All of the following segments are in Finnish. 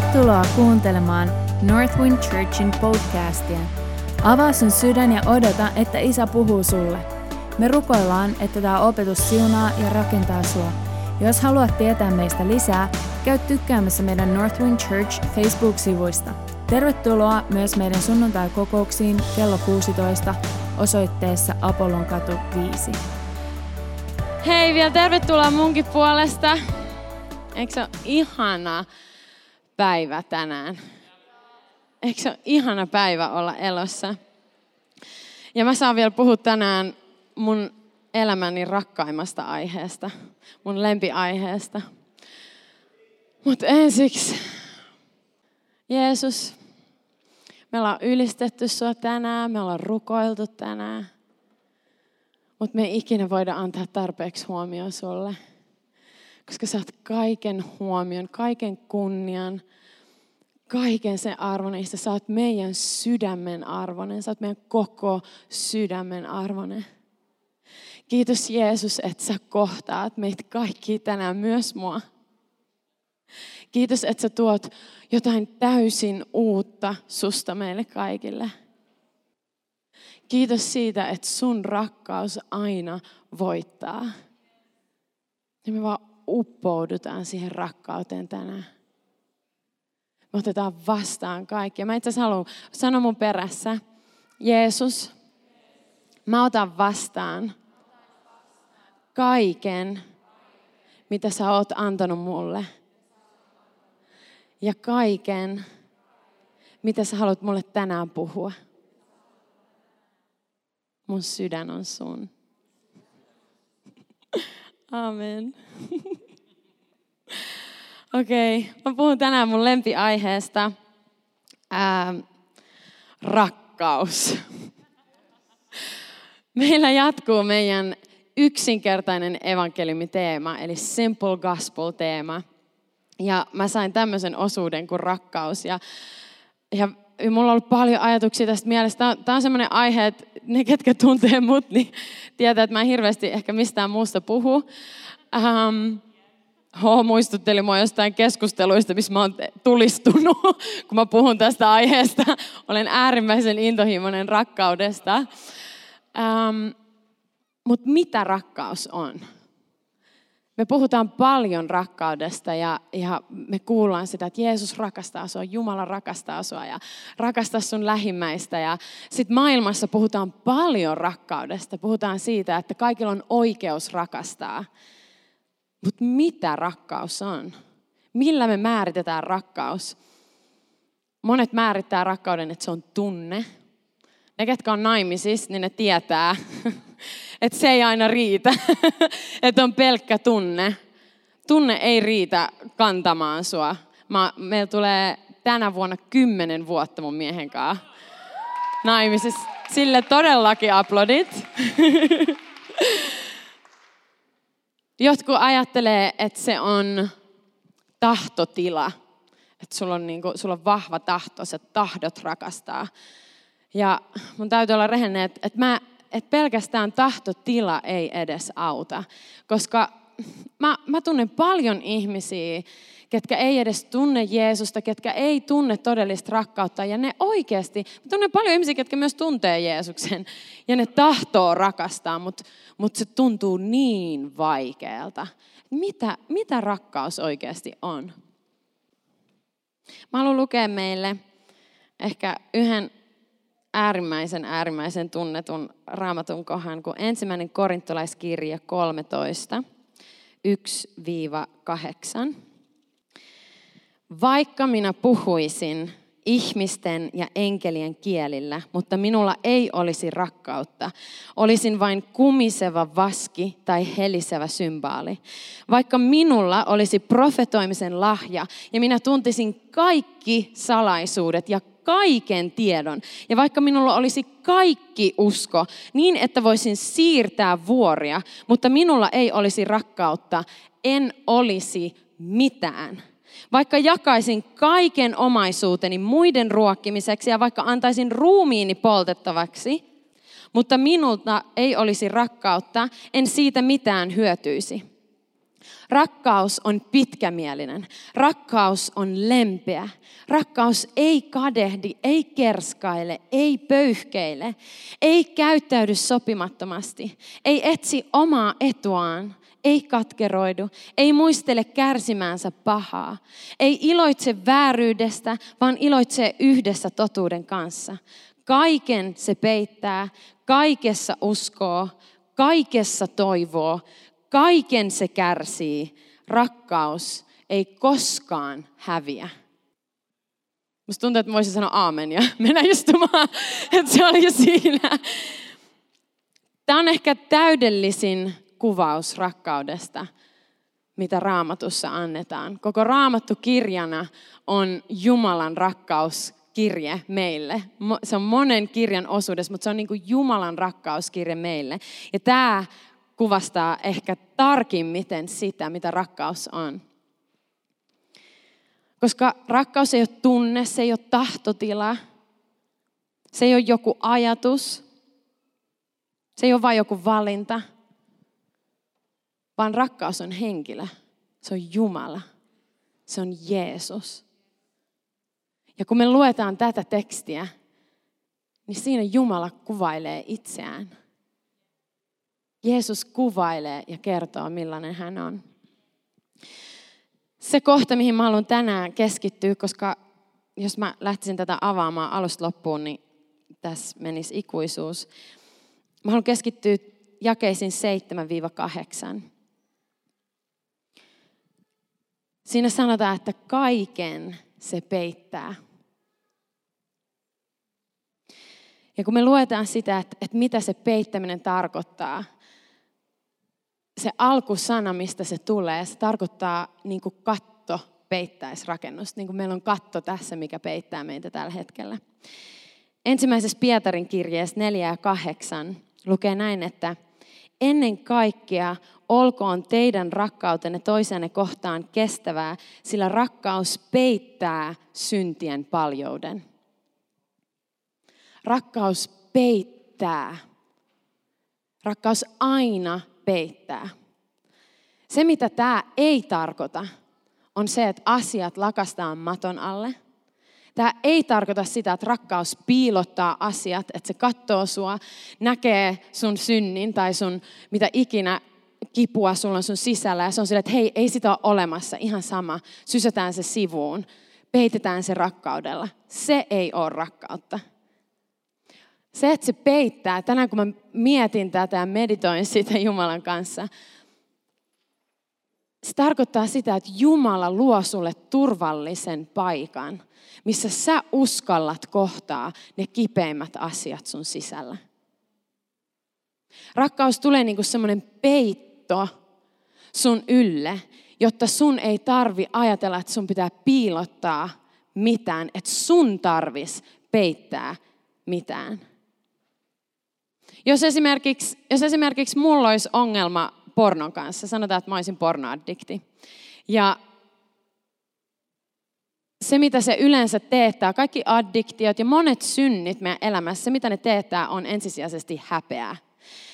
Tervetuloa kuuntelemaan Northwind Churchin podcastia. Avaa sun sydän ja odota, että Isä puhuu sulle. Me rukoillaan, että tämä opetus siunaa ja rakentaa sua. Jos haluat tietää meistä lisää, käy tykkäämässä meidän Northwind Church Facebook-sivuista. Tervetuloa myös meidän sunnuntai-kokouksiin kello 16 osoitteessa Apollon katu 5. Hei, vielä tervetuloa munkin puolesta. Eikö se ole ihana päivä tänään? Eikö se ole ihana päivä olla elossa? Ja mä saan vielä puhua tänään mun elämäni rakkaimmasta aiheesta, mun lempiaiheesta. Mutta ensiksi, Jeesus, me ollaan ylistetty sua tänään, me ollaan rukoiltu tänään. Mutta me ei ikinä voida antaa tarpeeksi huomioon sulle. Koska oot kaiken huomion, kaiken kunnian, kaiken sen arvoinen. Sä oot meidän sydämen arvoinen. Sä oot meidän koko sydämen arvoinen. Kiitos Jeesus, että sä kohtaat meitä kaikki tänään, myös mua. Kiitos, että sä tuot jotain täysin uutta susta meille kaikille. Kiitos siitä, että sun rakkaus aina voittaa. Ja me vaan uppoudutaan siihen rakkauteen tänään. Me otetaan vastaan kaikki. Mä itse asiassa haluan sanoa mun perässä, Jeesus, mä otan vastaan kaiken, mitä sä oot antanut mulle. Ja kaiken, mitä sä haluat mulle tänään puhua. Mun sydän on sun. Amen. Okei, okay. mä puhun tänään mun lempiaiheesta. Ää, rakkaus. Meillä jatkuu meidän yksinkertainen evankeliumiteema, eli simple gospel teema. Ja mä sain tämmöisen osuuden kuin rakkaus. Ja, ja mulla on ollut paljon ajatuksia tästä mielestä. Tämä on semmoinen aihe, että ne, ketkä tuntee mut, niin tietää, että mä en hirveästi ehkä mistään muusta puhu. Ähm, Ho muistutteli mua jostain keskusteluista, missä mä oon tulistunut, kun mä puhun tästä aiheesta. Olen äärimmäisen intohimoinen rakkaudesta. Ähm, Mutta mitä rakkaus on? Me puhutaan paljon rakkaudesta ja, ja me kuullaan sitä, että Jeesus rakastaa sinua, Jumala rakastaa sinua ja rakastaa sun lähimmäistä. Ja sitten maailmassa puhutaan paljon rakkaudesta. Puhutaan siitä, että kaikilla on oikeus rakastaa. Mutta mitä rakkaus on? Millä me määritetään rakkaus? Monet määrittää rakkauden, että se on tunne. Ne, ketkä on naimisissa, niin ne tietää, että se ei aina riitä, että on pelkkä tunne. Tunne ei riitä kantamaan sua. Meillä tulee tänä vuonna kymmenen vuotta mun miehen kanssa naimisissa. Sille todellakin aplodit. Jotkut ajattelee, että se on tahtotila. Että sulla on, niin kuin, sulla on vahva tahto, sä tahdot rakastaa. Ja mun täytyy olla rehellinen, että, että, että pelkästään tahtotila ei edes auta. Koska mä, mä tunnen paljon ihmisiä, ketkä ei edes tunne Jeesusta, ketkä ei tunne todellista rakkautta. Ja ne oikeasti, mä tunnen paljon ihmisiä, ketkä myös tuntee Jeesuksen. Ja ne tahtoo rakastaa, mutta, mutta se tuntuu niin vaikealta. Mitä, mitä rakkaus oikeasti on? Mä haluan lukea meille ehkä yhden äärimmäisen, äärimmäisen tunnetun raamatun kohan, kun ensimmäinen korintolaiskirja 13, 1-8. Vaikka minä puhuisin ihmisten ja enkelien kielillä, mutta minulla ei olisi rakkautta. Olisin vain kumiseva vaski tai helisevä symbaali. Vaikka minulla olisi profetoimisen lahja ja minä tuntisin kaikki salaisuudet ja kaiken tiedon. Ja vaikka minulla olisi kaikki usko, niin että voisin siirtää vuoria, mutta minulla ei olisi rakkautta, en olisi mitään. Vaikka jakaisin kaiken omaisuuteni muiden ruokkimiseksi ja vaikka antaisin ruumiini poltettavaksi, mutta minulta ei olisi rakkautta, en siitä mitään hyötyisi. Rakkaus on pitkämielinen. Rakkaus on lempeä. Rakkaus ei kadehdi, ei kerskaile, ei pöyhkeile, ei käyttäydy sopimattomasti, ei etsi omaa etuaan, ei katkeroidu, ei muistele kärsimäänsä pahaa, ei iloitse vääryydestä, vaan iloitsee yhdessä totuuden kanssa. Kaiken se peittää, kaikessa uskoo, kaikessa toivoo, kaiken se kärsii. Rakkaus ei koskaan häviä. Musta tuntuu, että voisin sanoa aamen ja mennä istumaan, että se oli siinä. Tämä on ehkä täydellisin kuvaus rakkaudesta, mitä raamatussa annetaan. Koko raamattu kirjana on Jumalan rakkauskirje meille. Se on monen kirjan osuudessa, mutta se on niin kuin Jumalan rakkauskirje meille. Ja tämä kuvastaa ehkä tarkimmiten sitä, mitä rakkaus on. Koska rakkaus ei ole tunne, se ei ole tahtotila, se ei ole joku ajatus, se ei ole vain joku valinta, vaan rakkaus on henkilö. Se on Jumala. Se on Jeesus. Ja kun me luetaan tätä tekstiä, niin siinä Jumala kuvailee itseään. Jeesus kuvailee ja kertoo, millainen hän on. Se kohta, mihin mä haluan tänään keskittyä, koska jos mä lähtisin tätä avaamaan alusta loppuun, niin tässä menisi ikuisuus. Mä haluan keskittyä jakeisiin 7-8. Siinä sanotaan, että kaiken se peittää. Ja kun me luetaan sitä, että, että mitä se peittäminen tarkoittaa, se alkusana, mistä se tulee, se tarkoittaa niin kuin katto peittäisi rakennusta. Niin kuin meillä on katto tässä, mikä peittää meitä tällä hetkellä. Ensimmäisessä Pietarin kirjeessä 4 ja 8 lukee näin, että ennen kaikkea olkoon teidän rakkautenne toisenne kohtaan kestävää, sillä rakkaus peittää syntien paljouden. Rakkaus peittää. Rakkaus aina peittää. Se, mitä tämä ei tarkoita, on se, että asiat lakastaan maton alle. Tämä ei tarkoita sitä, että rakkaus piilottaa asiat, että se katsoo sua, näkee sun synnin tai sun mitä ikinä kipua sulla on sun sisällä ja se on sillä, että hei, ei sitä ole olemassa, ihan sama, sysätään se sivuun, peitetään se rakkaudella. Se ei ole rakkautta. Se, että se peittää, tänään kun mä mietin tätä ja meditoin sitä Jumalan kanssa, se tarkoittaa sitä, että Jumala luo sulle turvallisen paikan, missä sä uskallat kohtaa ne kipeimmät asiat sun sisällä. Rakkaus tulee niin kuin semmoinen peitto sun ylle, jotta sun ei tarvi ajatella, että sun pitää piilottaa mitään, että sun tarvis peittää mitään. Jos esimerkiksi, jos esimerkiksi mulla olisi ongelma pornon kanssa, sanotaan, että mä olisin pornoaddikti. Ja se, mitä se yleensä teettää, kaikki addiktiot ja monet synnit meidän elämässä, mitä ne teettää, on ensisijaisesti häpeää.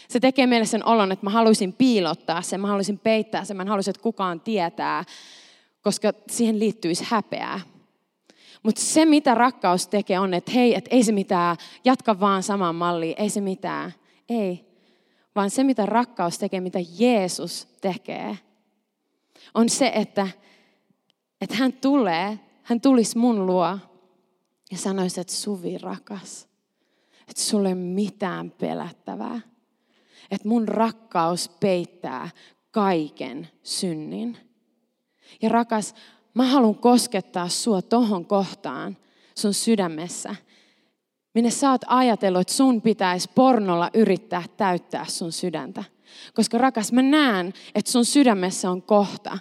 Se tekee meille sen olon, että mä haluaisin piilottaa sen, mä haluaisin peittää sen, mä haluaisin, että kukaan tietää, koska siihen liittyisi häpeää. Mutta se, mitä rakkaus tekee, on, että hei, että ei se mitään, jatka vaan saman malliin, ei se mitään. Ei. Vaan se, mitä rakkaus tekee, mitä Jeesus tekee, on se, että, että hän tulee, hän tulisi mun luo ja sanoisi, että Suvi rakas, että sulle ei mitään pelättävää. Että mun rakkaus peittää kaiken synnin. Ja rakas, Mä haluan koskettaa sua tohon kohtaan sun sydämessä, minne sä oot ajatellut, että sun pitäisi pornolla yrittää täyttää sun sydäntä. Koska rakas, mä näen, että sun sydämessä on kohta,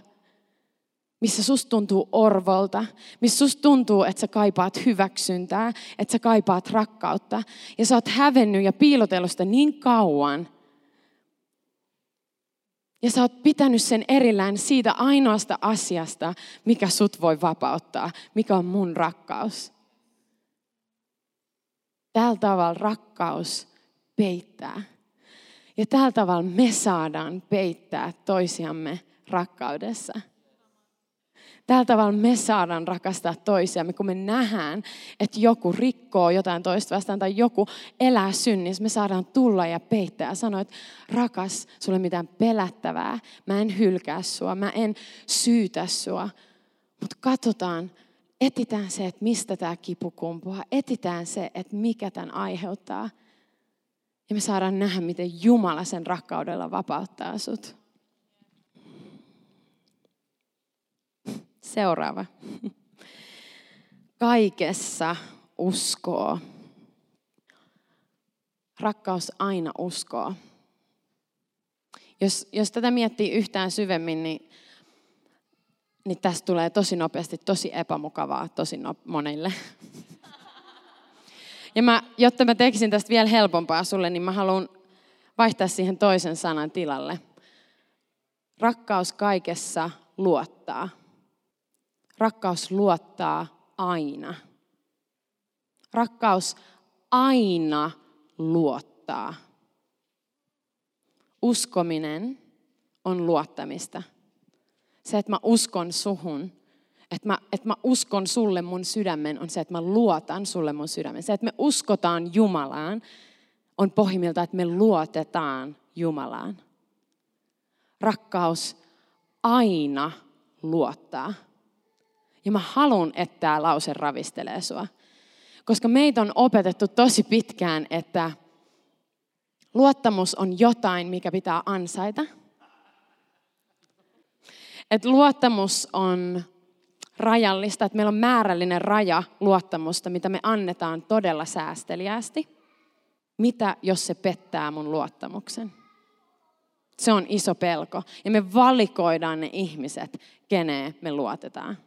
missä susta tuntuu orvolta, missä susta tuntuu, että sä kaipaat hyväksyntää, että sä kaipaat rakkautta. Ja sä oot hävennyt ja piilotellut sitä niin kauan, ja sä oot pitänyt sen erillään siitä ainoasta asiasta, mikä sut voi vapauttaa, mikä on mun rakkaus. Tällä tavalla rakkaus peittää. Ja tällä tavalla me saadaan peittää toisiamme rakkaudessa. Tällä tavalla me saadaan rakastaa toisiamme, kun me nähdään, että joku rikkoo jotain toista vastaan tai joku elää synnissä. Me saadaan tulla ja peittää ja sanoa, että rakas, sulle mitään pelättävää. Mä en hylkää sua, mä en syytä sua. Mutta katsotaan, etitään se, että mistä tämä kipu kumpuaa. Etitään se, että mikä tämän aiheuttaa. Ja me saadaan nähdä, miten Jumala sen rakkaudella vapauttaa sut. Seuraava. Kaikessa uskoo. Rakkaus aina uskoo. Jos, jos tätä miettii yhtään syvemmin, niin, niin tästä tulee tosi nopeasti tosi epämukavaa tosi no, monille. Ja mä, jotta mä tekisin tästä vielä helpompaa sulle, niin mä haluan vaihtaa siihen toisen sanan tilalle. Rakkaus kaikessa luottaa. Rakkaus luottaa aina. Rakkaus aina luottaa. Uskominen on luottamista. Se, että mä uskon suhun, että mä, että mä uskon sulle mun sydämen, on se, että mä luotan sulle mun sydämen. Se, että me uskotaan Jumalaan, on pohjimmiltaan, että me luotetaan Jumalaan. Rakkaus aina luottaa. Ja mä haluan, että tämä lause ravistelee sua. Koska meitä on opetettu tosi pitkään, että luottamus on jotain, mikä pitää ansaita. Että luottamus on rajallista, että meillä on määrällinen raja luottamusta, mitä me annetaan todella säästeliäästi. Mitä, jos se pettää mun luottamuksen? Se on iso pelko. Ja me valikoidaan ne ihmiset, keneen me luotetaan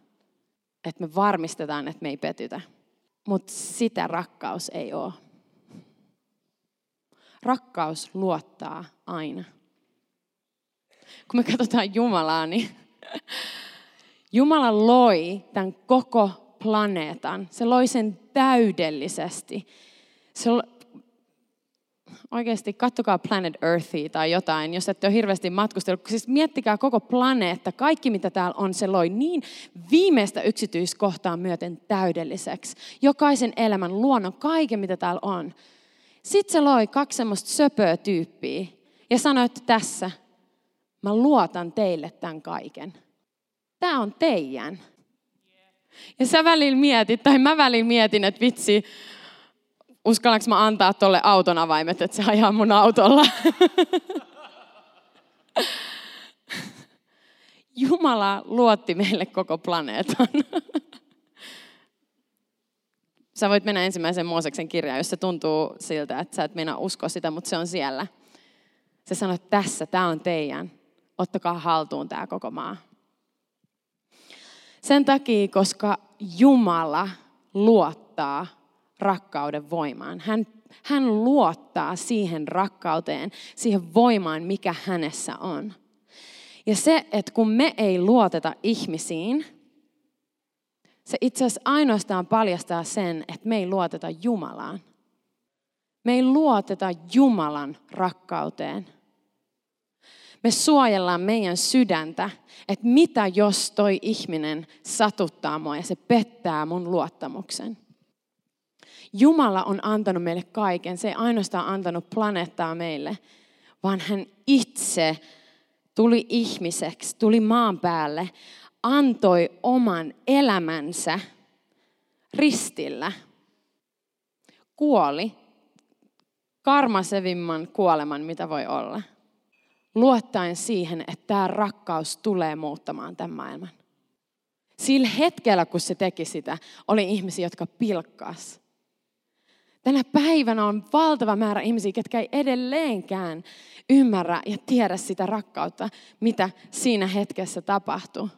että me varmistetaan, että me ei petytä. Mutta sitä rakkaus ei ole. Rakkaus luottaa aina. Kun me katsotaan Jumalaa, niin Jumala loi tämän koko planeetan. Se loi sen täydellisesti. Se oikeasti kattokaa Planet Earthia tai jotain, jos ette ole hirveästi matkustellut. Siis miettikää koko planeetta, kaikki mitä täällä on, se loi niin viimeistä yksityiskohtaa myöten täydelliseksi. Jokaisen elämän, luonnon, kaiken mitä täällä on. Sitten se loi kaksi semmoista söpöä tyyppiä ja sanoi, että tässä mä luotan teille tämän kaiken. Tämä on teidän. Ja sä välillä mietit, tai mä välillä mietin, että vitsi, uskallanko mä antaa tuolle auton avaimet, että se ajaa mun autolla. Jumala luotti meille koko planeetan. Sä voit mennä ensimmäisen Mooseksen kirjaan, jos se tuntuu siltä, että sä et mennä uskoa sitä, mutta se on siellä. Se sanoo, että tässä, tämä on teidän. Ottakaa haltuun tämä koko maa. Sen takia, koska Jumala luottaa rakkauden voimaan. Hän, hän luottaa siihen rakkauteen, siihen voimaan, mikä hänessä on. Ja se, että kun me ei luoteta ihmisiin, se itse asiassa ainoastaan paljastaa sen, että me ei luoteta Jumalaan. Me ei luoteta Jumalan rakkauteen. Me suojellaan meidän sydäntä, että mitä jos toi ihminen satuttaa mua ja se pettää mun luottamuksen. Jumala on antanut meille kaiken. Se ei ainoastaan antanut planeettaa meille, vaan hän itse tuli ihmiseksi, tuli maan päälle, antoi oman elämänsä ristillä. Kuoli karmasevimman kuoleman, mitä voi olla. Luottaen siihen, että tämä rakkaus tulee muuttamaan tämän maailman. Sillä hetkellä, kun se teki sitä, oli ihmisiä, jotka pilkkas. Tänä päivänä on valtava määrä ihmisiä, ketkä ei edelleenkään ymmärrä ja tiedä sitä rakkautta, mitä siinä hetkessä tapahtuu.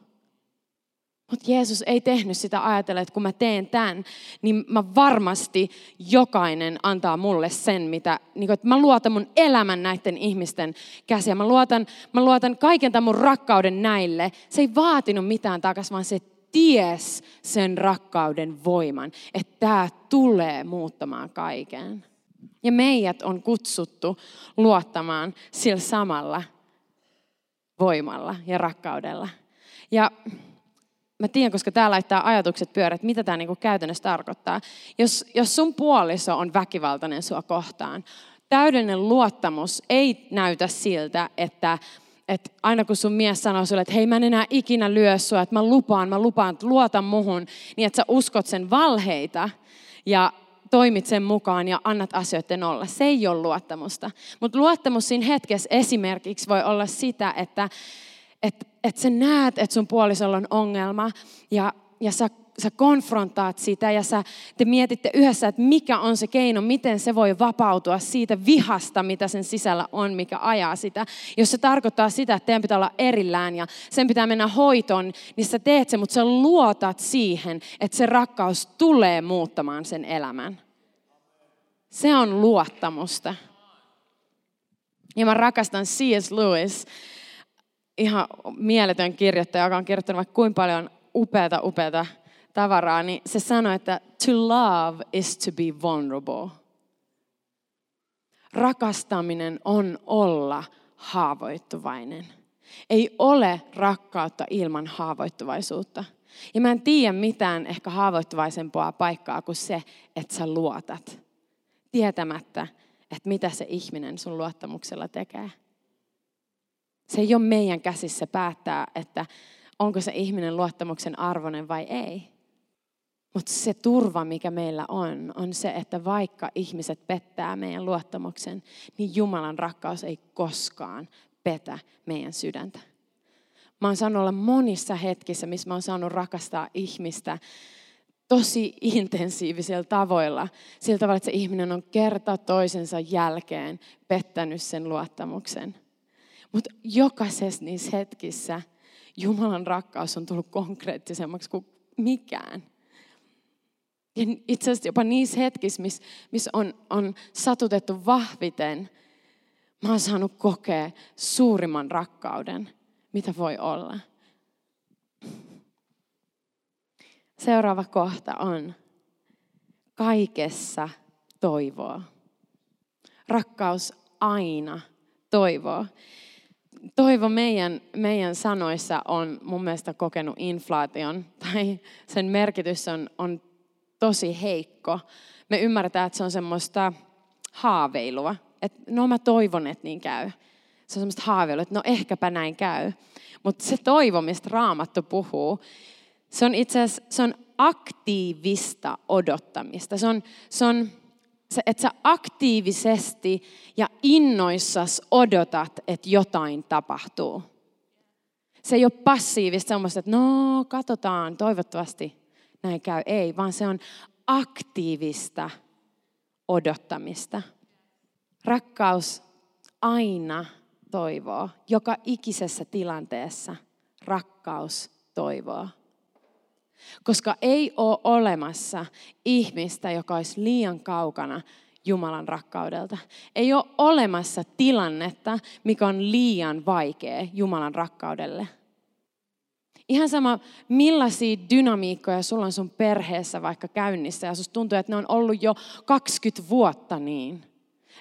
Mutta Jeesus ei tehnyt sitä ajatella, että kun mä teen tämän, niin mä varmasti jokainen antaa mulle sen, mitä, niin kun, että mä luotan mun elämän näiden ihmisten käsiä. Mä luotan, mä luotan kaiken tämän mun rakkauden näille. Se ei vaatinut mitään takaisin, vaan se ties sen rakkauden voiman, että tämä tulee muuttamaan kaiken. Ja meidät on kutsuttu luottamaan sillä samalla voimalla ja rakkaudella. Ja mä tiedän, koska tämä laittaa ajatukset pyörät, mitä tämä niinku käytännössä tarkoittaa. Jos, jos sun puoliso on väkivaltainen sua kohtaan, täydellinen luottamus ei näytä siltä, että että aina kun sun mies sanoo sulle, että hei mä en enää ikinä lyö sua, että mä lupaan, mä lupaan, että luota muhun, niin että sä uskot sen valheita ja toimit sen mukaan ja annat asioiden olla. Se ei ole luottamusta. Mutta luottamus siinä hetkessä esimerkiksi voi olla sitä, että että et sä näet, että sun puolisolla on ongelma ja, ja sä, sä konfrontaat sitä ja sä, te mietitte yhdessä, että mikä on se keino, miten se voi vapautua siitä vihasta, mitä sen sisällä on, mikä ajaa sitä. Jos se tarkoittaa sitä, että teidän pitää olla erillään ja sen pitää mennä hoitoon, niin sä teet sen, mutta sä luotat siihen, että se rakkaus tulee muuttamaan sen elämän. Se on luottamusta. Ja mä rakastan C.S. Lewis, ihan mieletön kirjoittaja, joka on kirjoittanut vaikka kuinka paljon upeata, upeata tavaraa, niin se sanoi, että to love is to be vulnerable. Rakastaminen on olla haavoittuvainen. Ei ole rakkautta ilman haavoittuvaisuutta. Ja mä en tiedä mitään ehkä haavoittuvaisempaa paikkaa kuin se, että sä luotat. Tietämättä, että mitä se ihminen sun luottamuksella tekee. Se ei ole meidän käsissä päättää, että onko se ihminen luottamuksen arvoinen vai ei. Mutta se turva, mikä meillä on, on se, että vaikka ihmiset pettää meidän luottamuksen, niin Jumalan rakkaus ei koskaan petä meidän sydäntä. Mä oon saanut olla monissa hetkissä, missä mä oon saanut rakastaa ihmistä tosi intensiivisillä tavoilla. Sillä tavalla, että se ihminen on kerta toisensa jälkeen pettänyt sen luottamuksen. Mutta jokaisessa niissä hetkissä Jumalan rakkaus on tullut konkreettisemmaksi kuin mikään. Ja itse asiassa jopa niissä hetkissä, missä miss on, on satutettu vahviten, mä oon saanut kokea suurimman rakkauden, mitä voi olla. Seuraava kohta on kaikessa toivoa. Rakkaus aina toivoo toivo meidän, meidän sanoissa on mun mielestä kokenut inflaation, tai sen merkitys on, on tosi heikko. Me ymmärretään, että se on semmoista haaveilua. Että no mä toivon, että niin käy. Se on semmoista haaveilua, että no ehkäpä näin käy. Mutta se toivo, mistä Raamattu puhuu, se on itse asiassa se on aktiivista odottamista. Se on, se on että sä aktiivisesti ja innoissas odotat, että jotain tapahtuu. Se ei ole passiivista semmoista, että no katsotaan, toivottavasti näin käy. Ei, vaan se on aktiivista odottamista. Rakkaus aina toivoo, joka ikisessä tilanteessa rakkaus toivoo. Koska ei ole olemassa ihmistä, joka olisi liian kaukana Jumalan rakkaudelta. Ei ole olemassa tilannetta, mikä on liian vaikea Jumalan rakkaudelle. Ihan sama, millaisia dynamiikkoja sulla on sun perheessä vaikka käynnissä, ja susta tuntuu, että ne on ollut jo 20 vuotta niin.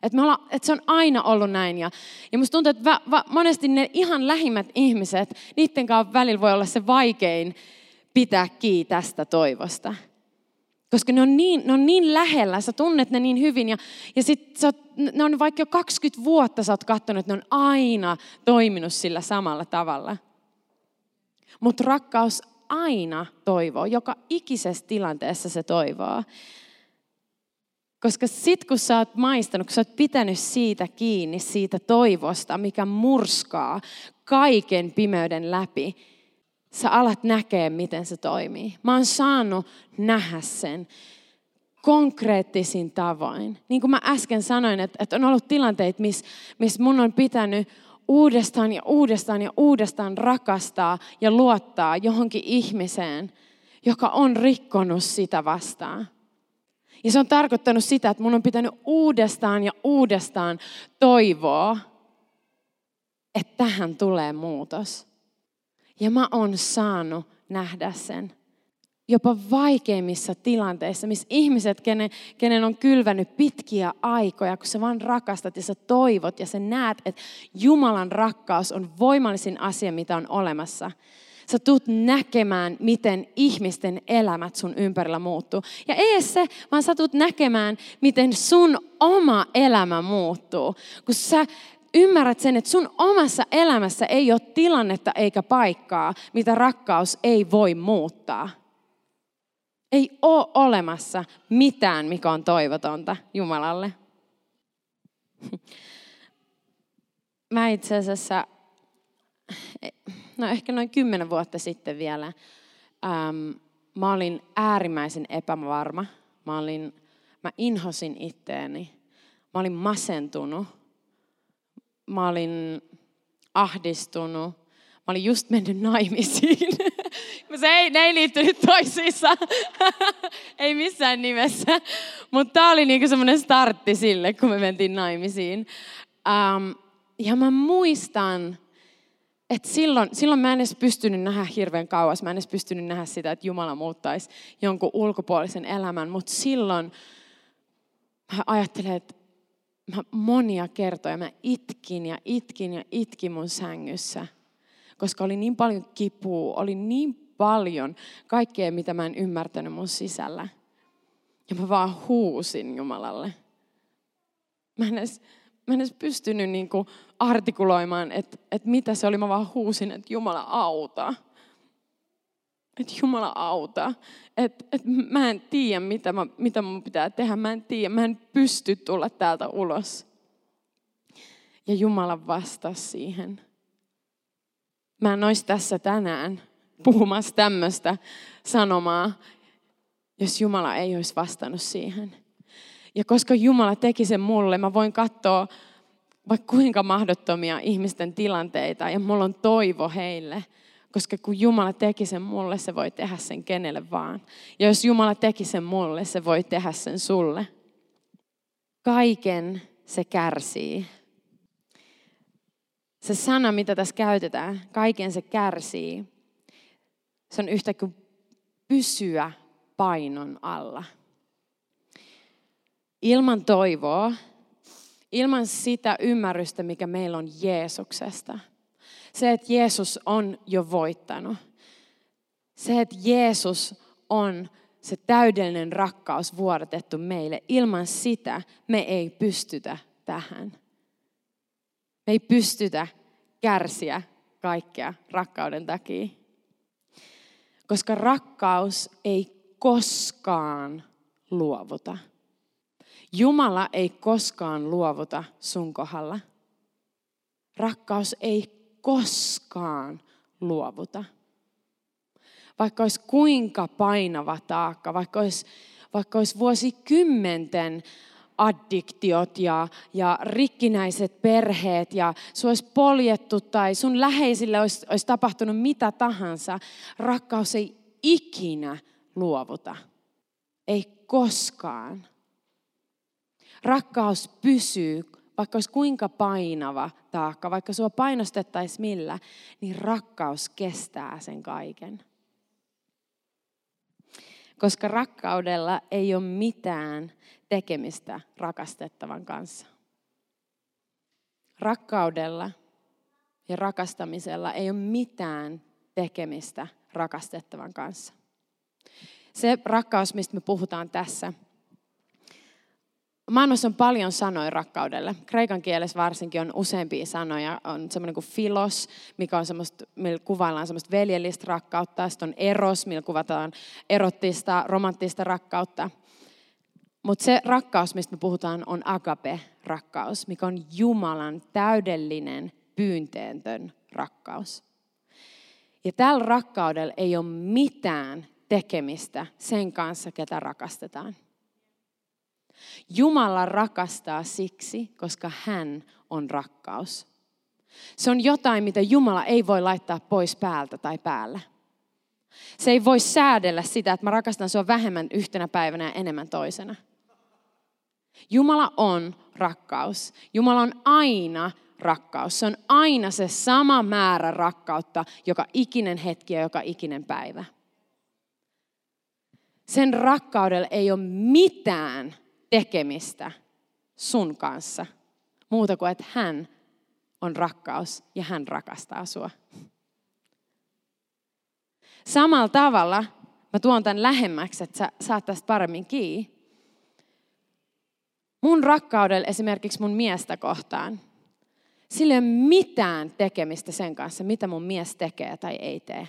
Että, me olla, että se on aina ollut näin. Ja, ja musta tuntuu, että va, va, monesti ne ihan lähimmät ihmiset, niiden kanssa välillä voi olla se vaikein pitää kiinni tästä toivosta. Koska ne on niin, ne on niin lähellä, sä tunnet ne niin hyvin ja, ja sit sä oot, ne on vaikka jo 20 vuotta sä oot katsonut, että ne on aina toiminut sillä samalla tavalla. Mutta rakkaus aina toivoo, joka ikisessä tilanteessa se toivoo. Koska sit kun sä oot maistanut, kun sä oot pitänyt siitä kiinni, siitä toivosta, mikä murskaa kaiken pimeyden läpi, sä alat näkee, miten se toimii. Mä oon saanut nähdä sen konkreettisin tavoin. Niin kuin mä äsken sanoin, että, että on ollut tilanteita, missä miss mun on pitänyt uudestaan ja uudestaan ja uudestaan rakastaa ja luottaa johonkin ihmiseen, joka on rikkonut sitä vastaan. Ja se on tarkoittanut sitä, että mun on pitänyt uudestaan ja uudestaan toivoa, että tähän tulee muutos. Ja mä oon saanut nähdä sen. jopa vaikeimmissa tilanteissa, missä ihmiset, kenen, kenen on kylvänyt pitkiä aikoja, kun sä vaan rakastat ja sä toivot ja sä näet, että Jumalan rakkaus on voimallisin asia, mitä on olemassa. Sä tuut näkemään, miten ihmisten elämät sun ympärillä muuttuu. Ja ei se, vaan sä tuut näkemään, miten sun oma elämä muuttuu. Kun sä ymmärrät sen, että sun omassa elämässä ei ole tilannetta eikä paikkaa, mitä rakkaus ei voi muuttaa. Ei ole olemassa mitään, mikä on toivotonta Jumalalle. Mä itse asiassa, no ehkä noin kymmenen vuotta sitten vielä, ähm, mä olin äärimmäisen epävarma. Mä, olin, mä inhosin itteeni. Mä olin masentunut. Mä olin ahdistunut. Mä olin just mennyt naimisiin. Se ei, ne ei liittynyt toisiinsa. ei missään nimessä. Mutta tämä oli niinku semmoinen startti sille, kun me mentiin naimisiin. Um, ja mä muistan, että silloin, silloin mä en edes pystynyt nähdä hirveän kauas. Mä en edes pystynyt nähdä sitä, että Jumala muuttaisi jonkun ulkopuolisen elämän. Mutta silloin mä ajattelen, että mä monia kertoja mä itkin ja itkin ja itkin mun sängyssä. Koska oli niin paljon kipua, oli niin paljon kaikkea, mitä mä en ymmärtänyt mun sisällä. Ja mä vaan huusin Jumalalle. Mä en edes, mä en edes pystynyt niin kuin artikuloimaan, että, että mitä se oli. Mä vaan huusin, että Jumala auta. Että Jumala auta. Että, että mä en tiedä, mitä, mä, mitä mun pitää tehdä. Mä en tiedä, mä en pysty tulla täältä ulos. Ja Jumala vastasi siihen. Mä en olisi tässä tänään, puhumassa tämmöistä sanomaa, jos Jumala ei olisi vastannut siihen. Ja koska Jumala teki sen mulle, mä voin katsoa vaikka kuinka mahdottomia ihmisten tilanteita ja mulla on toivo heille. Koska kun Jumala teki sen mulle, se voi tehdä sen kenelle vaan. Ja jos Jumala teki sen mulle, se voi tehdä sen sulle. Kaiken se kärsii. Se sana, mitä tässä käytetään, kaiken se kärsii, se on yhtä kuin pysyä painon alla. Ilman toivoa, ilman sitä ymmärrystä, mikä meillä on Jeesuksesta. Se, että Jeesus on jo voittanut. Se, että Jeesus on se täydellinen rakkaus vuodatettu meille. Ilman sitä me ei pystytä tähän. Me ei pystytä kärsiä kaikkea rakkauden takia. Koska rakkaus ei koskaan luovuta. Jumala ei koskaan luovuta sun kohdalla. Rakkaus ei koskaan luovuta. Vaikka olisi kuinka painava taakka, vaikka olisi, vaikka olisi vuosikymmenten addiktiot ja, ja rikkinäiset perheet ja sun olisi poljettu tai sun läheisille olisi, olisi tapahtunut mitä tahansa, rakkaus ei ikinä luovuta. Ei koskaan. Rakkaus pysyy, vaikka olisi kuinka painava taakka, vaikka sua painostettaisiin millä, niin rakkaus kestää sen kaiken. Koska rakkaudella ei ole mitään tekemistä rakastettavan kanssa. Rakkaudella ja rakastamisella ei ole mitään tekemistä rakastettavan kanssa. Se rakkaus, mistä me puhutaan tässä, Maailmassa on paljon sanoja rakkaudelle. Kreikan kielessä varsinkin on useampia sanoja. On semmoinen kuin filos, mikä on semmoista, millä kuvaillaan semmoista veljellistä rakkautta. Sitten on eros, millä kuvataan erottista, romanttista rakkautta. Mutta se rakkaus, mistä me puhutaan, on agape-rakkaus, mikä on Jumalan täydellinen, pyynteentön rakkaus. Ja tällä rakkaudella ei ole mitään tekemistä sen kanssa, ketä rakastetaan. Jumala rakastaa siksi, koska hän on rakkaus. Se on jotain, mitä Jumala ei voi laittaa pois päältä tai päällä. Se ei voi säädellä sitä, että mä rakastan sua vähemmän yhtenä päivänä ja enemmän toisena. Jumala on rakkaus. Jumala on aina rakkaus. Se on aina se sama määrä rakkautta, joka ikinen hetki ja joka ikinen päivä. Sen rakkaudella ei ole mitään tekemistä sun kanssa, muuta kuin että hän on rakkaus ja hän rakastaa sua. Samalla tavalla mä tuon tämän lähemmäksi, että sä saat tästä paremmin kiinni. Mun rakkaudella esimerkiksi mun miestä kohtaan, sillä ei ole mitään tekemistä sen kanssa, mitä mun mies tekee tai ei tee.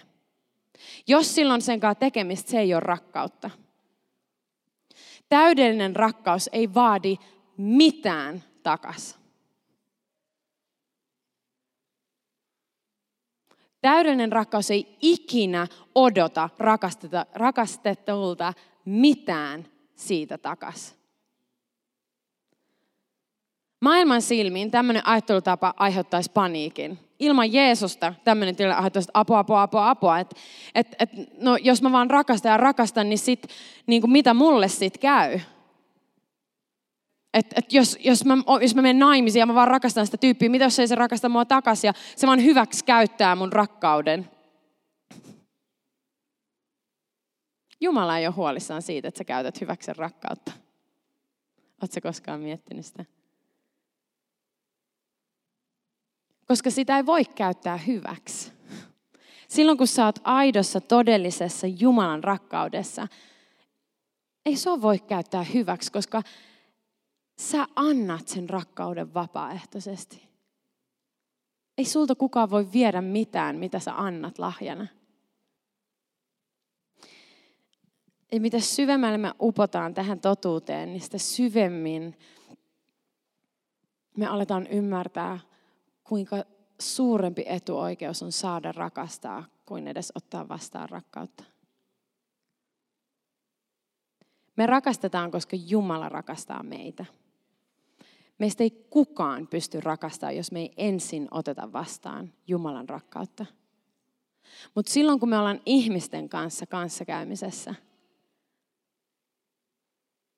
Jos silloin sen kanssa tekemistä, se ei ole rakkautta. Täydellinen rakkaus ei vaadi mitään takas. Täydellinen rakkaus ei ikinä odota rakastetulta mitään siitä takas. Maailman silmiin tämmöinen ajattelutapa aiheuttaisi paniikin. Ilman Jeesusta tämmöinen tilanne aiheuttaisi apua, apua, apua, apua. Et, et, et, no, jos mä vaan rakastan ja rakastan, niin, sit, niin kuin mitä mulle sitten käy? Et, et jos, jos, mä, jos mä menen naimisiin ja mä vaan rakastan sitä tyyppiä, mitä jos ei se rakasta mua takaisin ja se vaan hyväksi käyttää mun rakkauden? Jumala ei ole huolissaan siitä, että sä käytät hyväksi rakkautta. Oletko koskaan miettinyt sitä? Koska sitä ei voi käyttää hyväksi. Silloin kun sä oot aidossa, todellisessa Jumalan rakkaudessa, ei se voi käyttää hyväksi, koska sä annat sen rakkauden vapaaehtoisesti. Ei sulta kukaan voi viedä mitään, mitä sä annat lahjana. Ja mitä syvemmälle me upotaan tähän totuuteen, niin sitä syvemmin me aletaan ymmärtää, kuinka suurempi etuoikeus on saada rakastaa kuin edes ottaa vastaan rakkautta. Me rakastetaan, koska Jumala rakastaa meitä. Meistä ei kukaan pysty rakastamaan, jos me ei ensin oteta vastaan Jumalan rakkautta. Mutta silloin, kun me ollaan ihmisten kanssa kanssakäymisessä,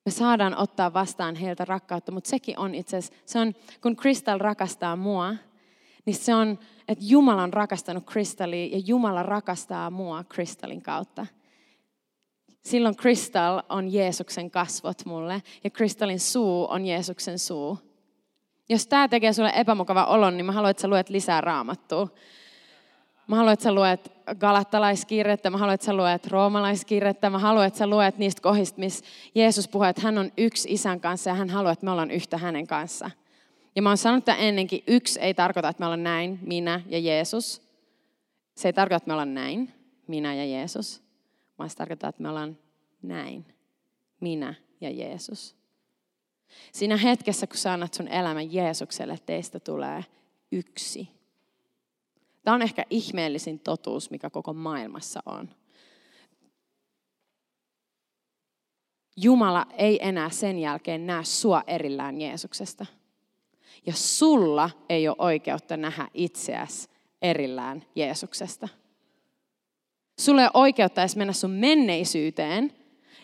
me saadaan ottaa vastaan heiltä rakkautta, mutta sekin on itse asiassa, se on, kun Kristal rakastaa mua, niin se on, että Jumala on rakastanut Kristallia ja Jumala rakastaa mua Kristalin kautta. Silloin Kristal on Jeesuksen kasvot mulle ja Kristalin suu on Jeesuksen suu. Jos tämä tekee sulle epämukava olon, niin mä haluan, että sä luet lisää raamattua. Mä haluan, että sä luet galattalaiskirjettä, mä haluan, että sä luet roomalaiskirjettä, mä haluan, että sä luet niistä kohdista, missä Jeesus puhuu, että hän on yksi isän kanssa ja hän haluaa, että me ollaan yhtä hänen kanssa. Ja mä oon sanonut että ennenkin, yksi ei tarkoita, että me ollaan näin, minä ja Jeesus. Se ei tarkoita, että me ollaan näin, minä ja Jeesus, vaan se tarkoittaa, että me ollaan näin, minä ja Jeesus. Siinä hetkessä, kun sä annat sun elämän Jeesukselle, teistä tulee yksi. Tämä on ehkä ihmeellisin totuus, mikä koko maailmassa on. Jumala ei enää sen jälkeen näe sua erillään Jeesuksesta. Ja sulla ei ole oikeutta nähdä itseäsi erillään Jeesuksesta. Sulla ei ole oikeutta edes mennä sun menneisyyteen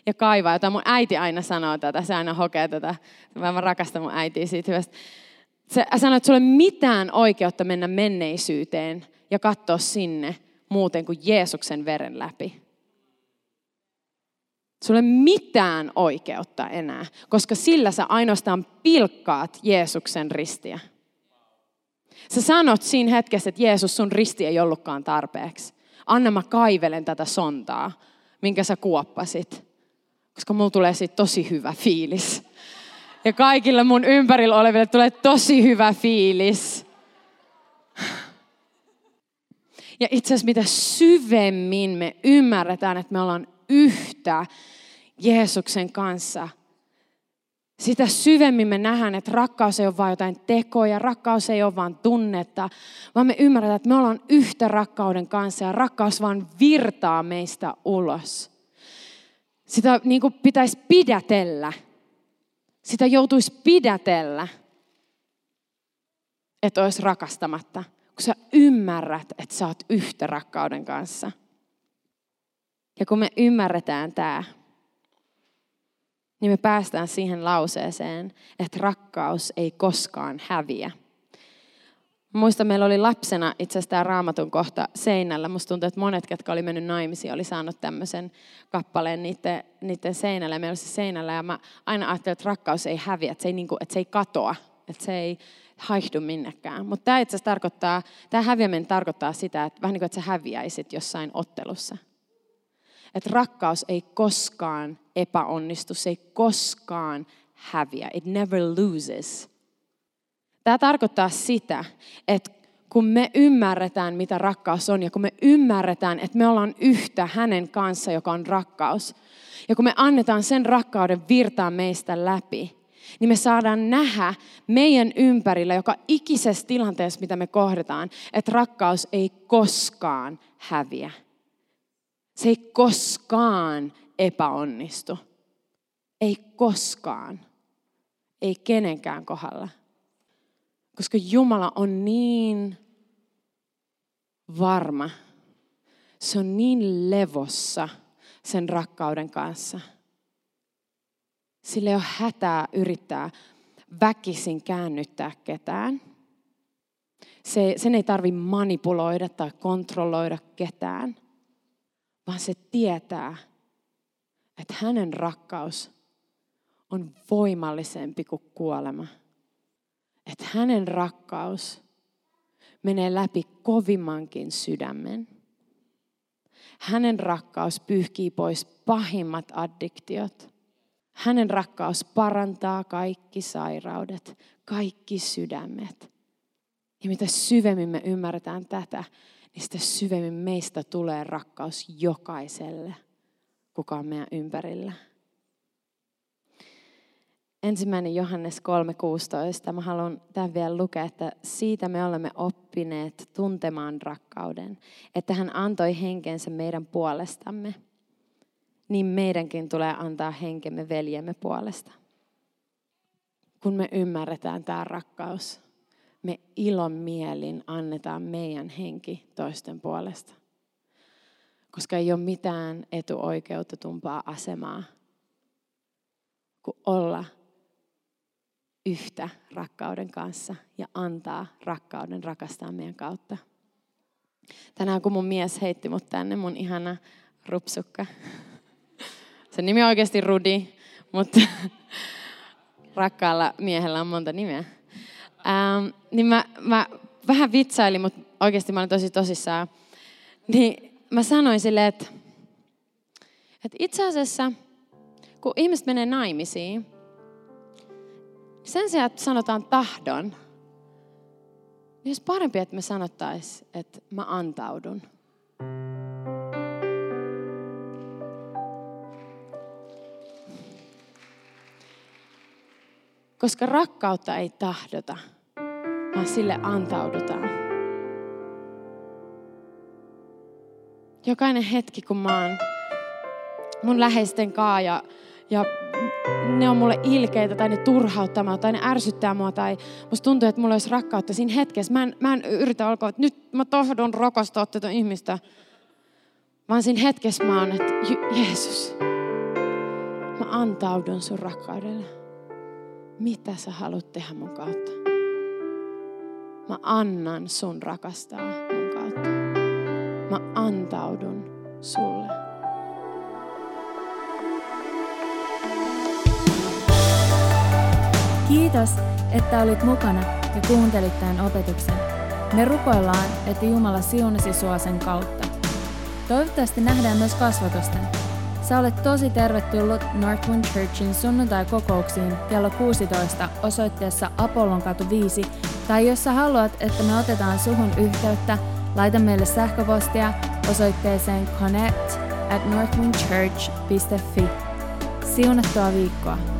ja kaivaa, jota mun äiti aina sanoo tätä, se aina hokee tätä. Mä rakastan mun äitiä siitä hyvästä. Se sanoo, että sulla ei ole mitään oikeutta mennä menneisyyteen ja katsoa sinne muuten kuin Jeesuksen veren läpi. Sulla ei mitään oikeutta enää, koska sillä sä ainoastaan pilkkaat Jeesuksen ristiä. Sä sanot siinä hetkessä, että Jeesus sun risti ei ollutkaan tarpeeksi. Anna mä kaivelen tätä sontaa, minkä sä kuoppasit. Koska mulla tulee siitä tosi hyvä fiilis. Ja kaikille mun ympärillä oleville tulee tosi hyvä fiilis. Ja itse asiassa mitä syvemmin me ymmärretään, että me ollaan yhtä Jeesuksen kanssa, sitä syvemmin me nähdään, että rakkaus ei ole vain jotain tekoja, rakkaus ei ole vain tunnetta, vaan me ymmärretään, että me ollaan yhtä rakkauden kanssa ja rakkaus vaan virtaa meistä ulos. Sitä niin kuin pitäisi pidätellä. Sitä joutuisi pidätellä, että olisi rakastamatta, kun sä ymmärrät, että sä oot yhtä rakkauden kanssa. Ja kun me ymmärretään tämä, niin me päästään siihen lauseeseen, että rakkaus ei koskaan häviä. Muista meillä oli lapsena itse asiassa tämä raamatun kohta seinällä. Musta tuntuu, että monet, ketkä oli mennyt naimisiin, oli saanut tämmöisen kappaleen niiden, niiden seinällä. meillä oli se seinällä ja mä aina ajattelin, että rakkaus ei häviä, että se ei, niin kuin, että se ei katoa, että se ei haihdu minnekään. Mutta tämä itse asiassa tarkoittaa, tämä häviäminen tarkoittaa sitä, että vähän niin kuin, että sä häviäisit jossain ottelussa. Että rakkaus ei koskaan epäonnistu, se ei koskaan häviä. It never loses. Tämä tarkoittaa sitä, että kun me ymmärretään, mitä rakkaus on, ja kun me ymmärretään, että me ollaan yhtä hänen kanssa, joka on rakkaus, ja kun me annetaan sen rakkauden virtaa meistä läpi, niin me saadaan nähdä meidän ympärillä, joka ikisessä tilanteessa, mitä me kohdataan, että rakkaus ei koskaan häviä. Se ei koskaan epäonnistu. Ei koskaan. Ei kenenkään kohdalla. Koska Jumala on niin varma. Se on niin levossa sen rakkauden kanssa. Sille ei ole hätää yrittää väkisin käännyttää ketään. Se, sen ei tarvi manipuloida tai kontrolloida ketään, vaan se tietää, että hänen rakkaus on voimallisempi kuin kuolema että hänen rakkaus menee läpi kovimmankin sydämen. Hänen rakkaus pyyhkii pois pahimmat addiktiot. Hänen rakkaus parantaa kaikki sairaudet, kaikki sydämet. Ja mitä syvemmin me ymmärretään tätä, niin sitä syvemmin meistä tulee rakkaus jokaiselle, kuka on meidän ympärillä ensimmäinen Johannes 3.16. Mä haluan tämän vielä lukea, että siitä me olemme oppineet tuntemaan rakkauden, että hän antoi henkensä meidän puolestamme. Niin meidänkin tulee antaa henkemme veljemme puolesta. Kun me ymmärretään tämä rakkaus, me ilon mielin annetaan meidän henki toisten puolesta. Koska ei ole mitään etuoikeutetumpaa asemaa kuin olla yhtä rakkauden kanssa ja antaa rakkauden rakastaa meidän kautta. Tänään kun mun mies heitti mut tänne, mun ihana rupsukka. Sen nimi on oikeasti Rudi, mutta rakkaalla miehellä on monta nimeä. Ähm, niin mä, mä vähän vitsailin, mutta oikeasti mä olin tosi tosissaan. Niin mä sanoin sille, että, että itse asiassa, kun ihmiset menee naimisiin, sen sijaan, että sanotaan tahdon, niin olisi parempi, että me sanottaisiin, että mä antaudun. Koska rakkautta ei tahdota, vaan sille antaudutaan. Jokainen hetki, kun mä oon mun läheisten kaa ja, ja ne on mulle ilkeitä tai ne turhauttaa tai ne ärsyttää mua tai musta tuntuu, että mulla olisi rakkautta siinä hetkessä. Mä en, mä en yritä alkaa, että nyt mä tahdon rakastaa tätä ihmistä. Vaan siinä hetkessä mä oon, että Jeesus, mä antaudun sun rakkaudelle. Mitä sä haluat tehdä mun kautta? Mä annan sun rakastaa mun kautta. Mä antaudun sulle. Kiitos, että olit mukana ja kuuntelit tämän opetuksen. Me rukoillaan, että Jumala siunasi sua sen kautta. Toivottavasti nähdään myös kasvatusten. Sä olet tosi tervetullut Northwind Churchin sunnuntai-kokouksiin kello 16 osoitteessa Apollon katu 5, tai jos sä haluat, että me otetaan suhun yhteyttä, laita meille sähköpostia osoitteeseen connect at northwindchurch.fi. Siunattua viikkoa!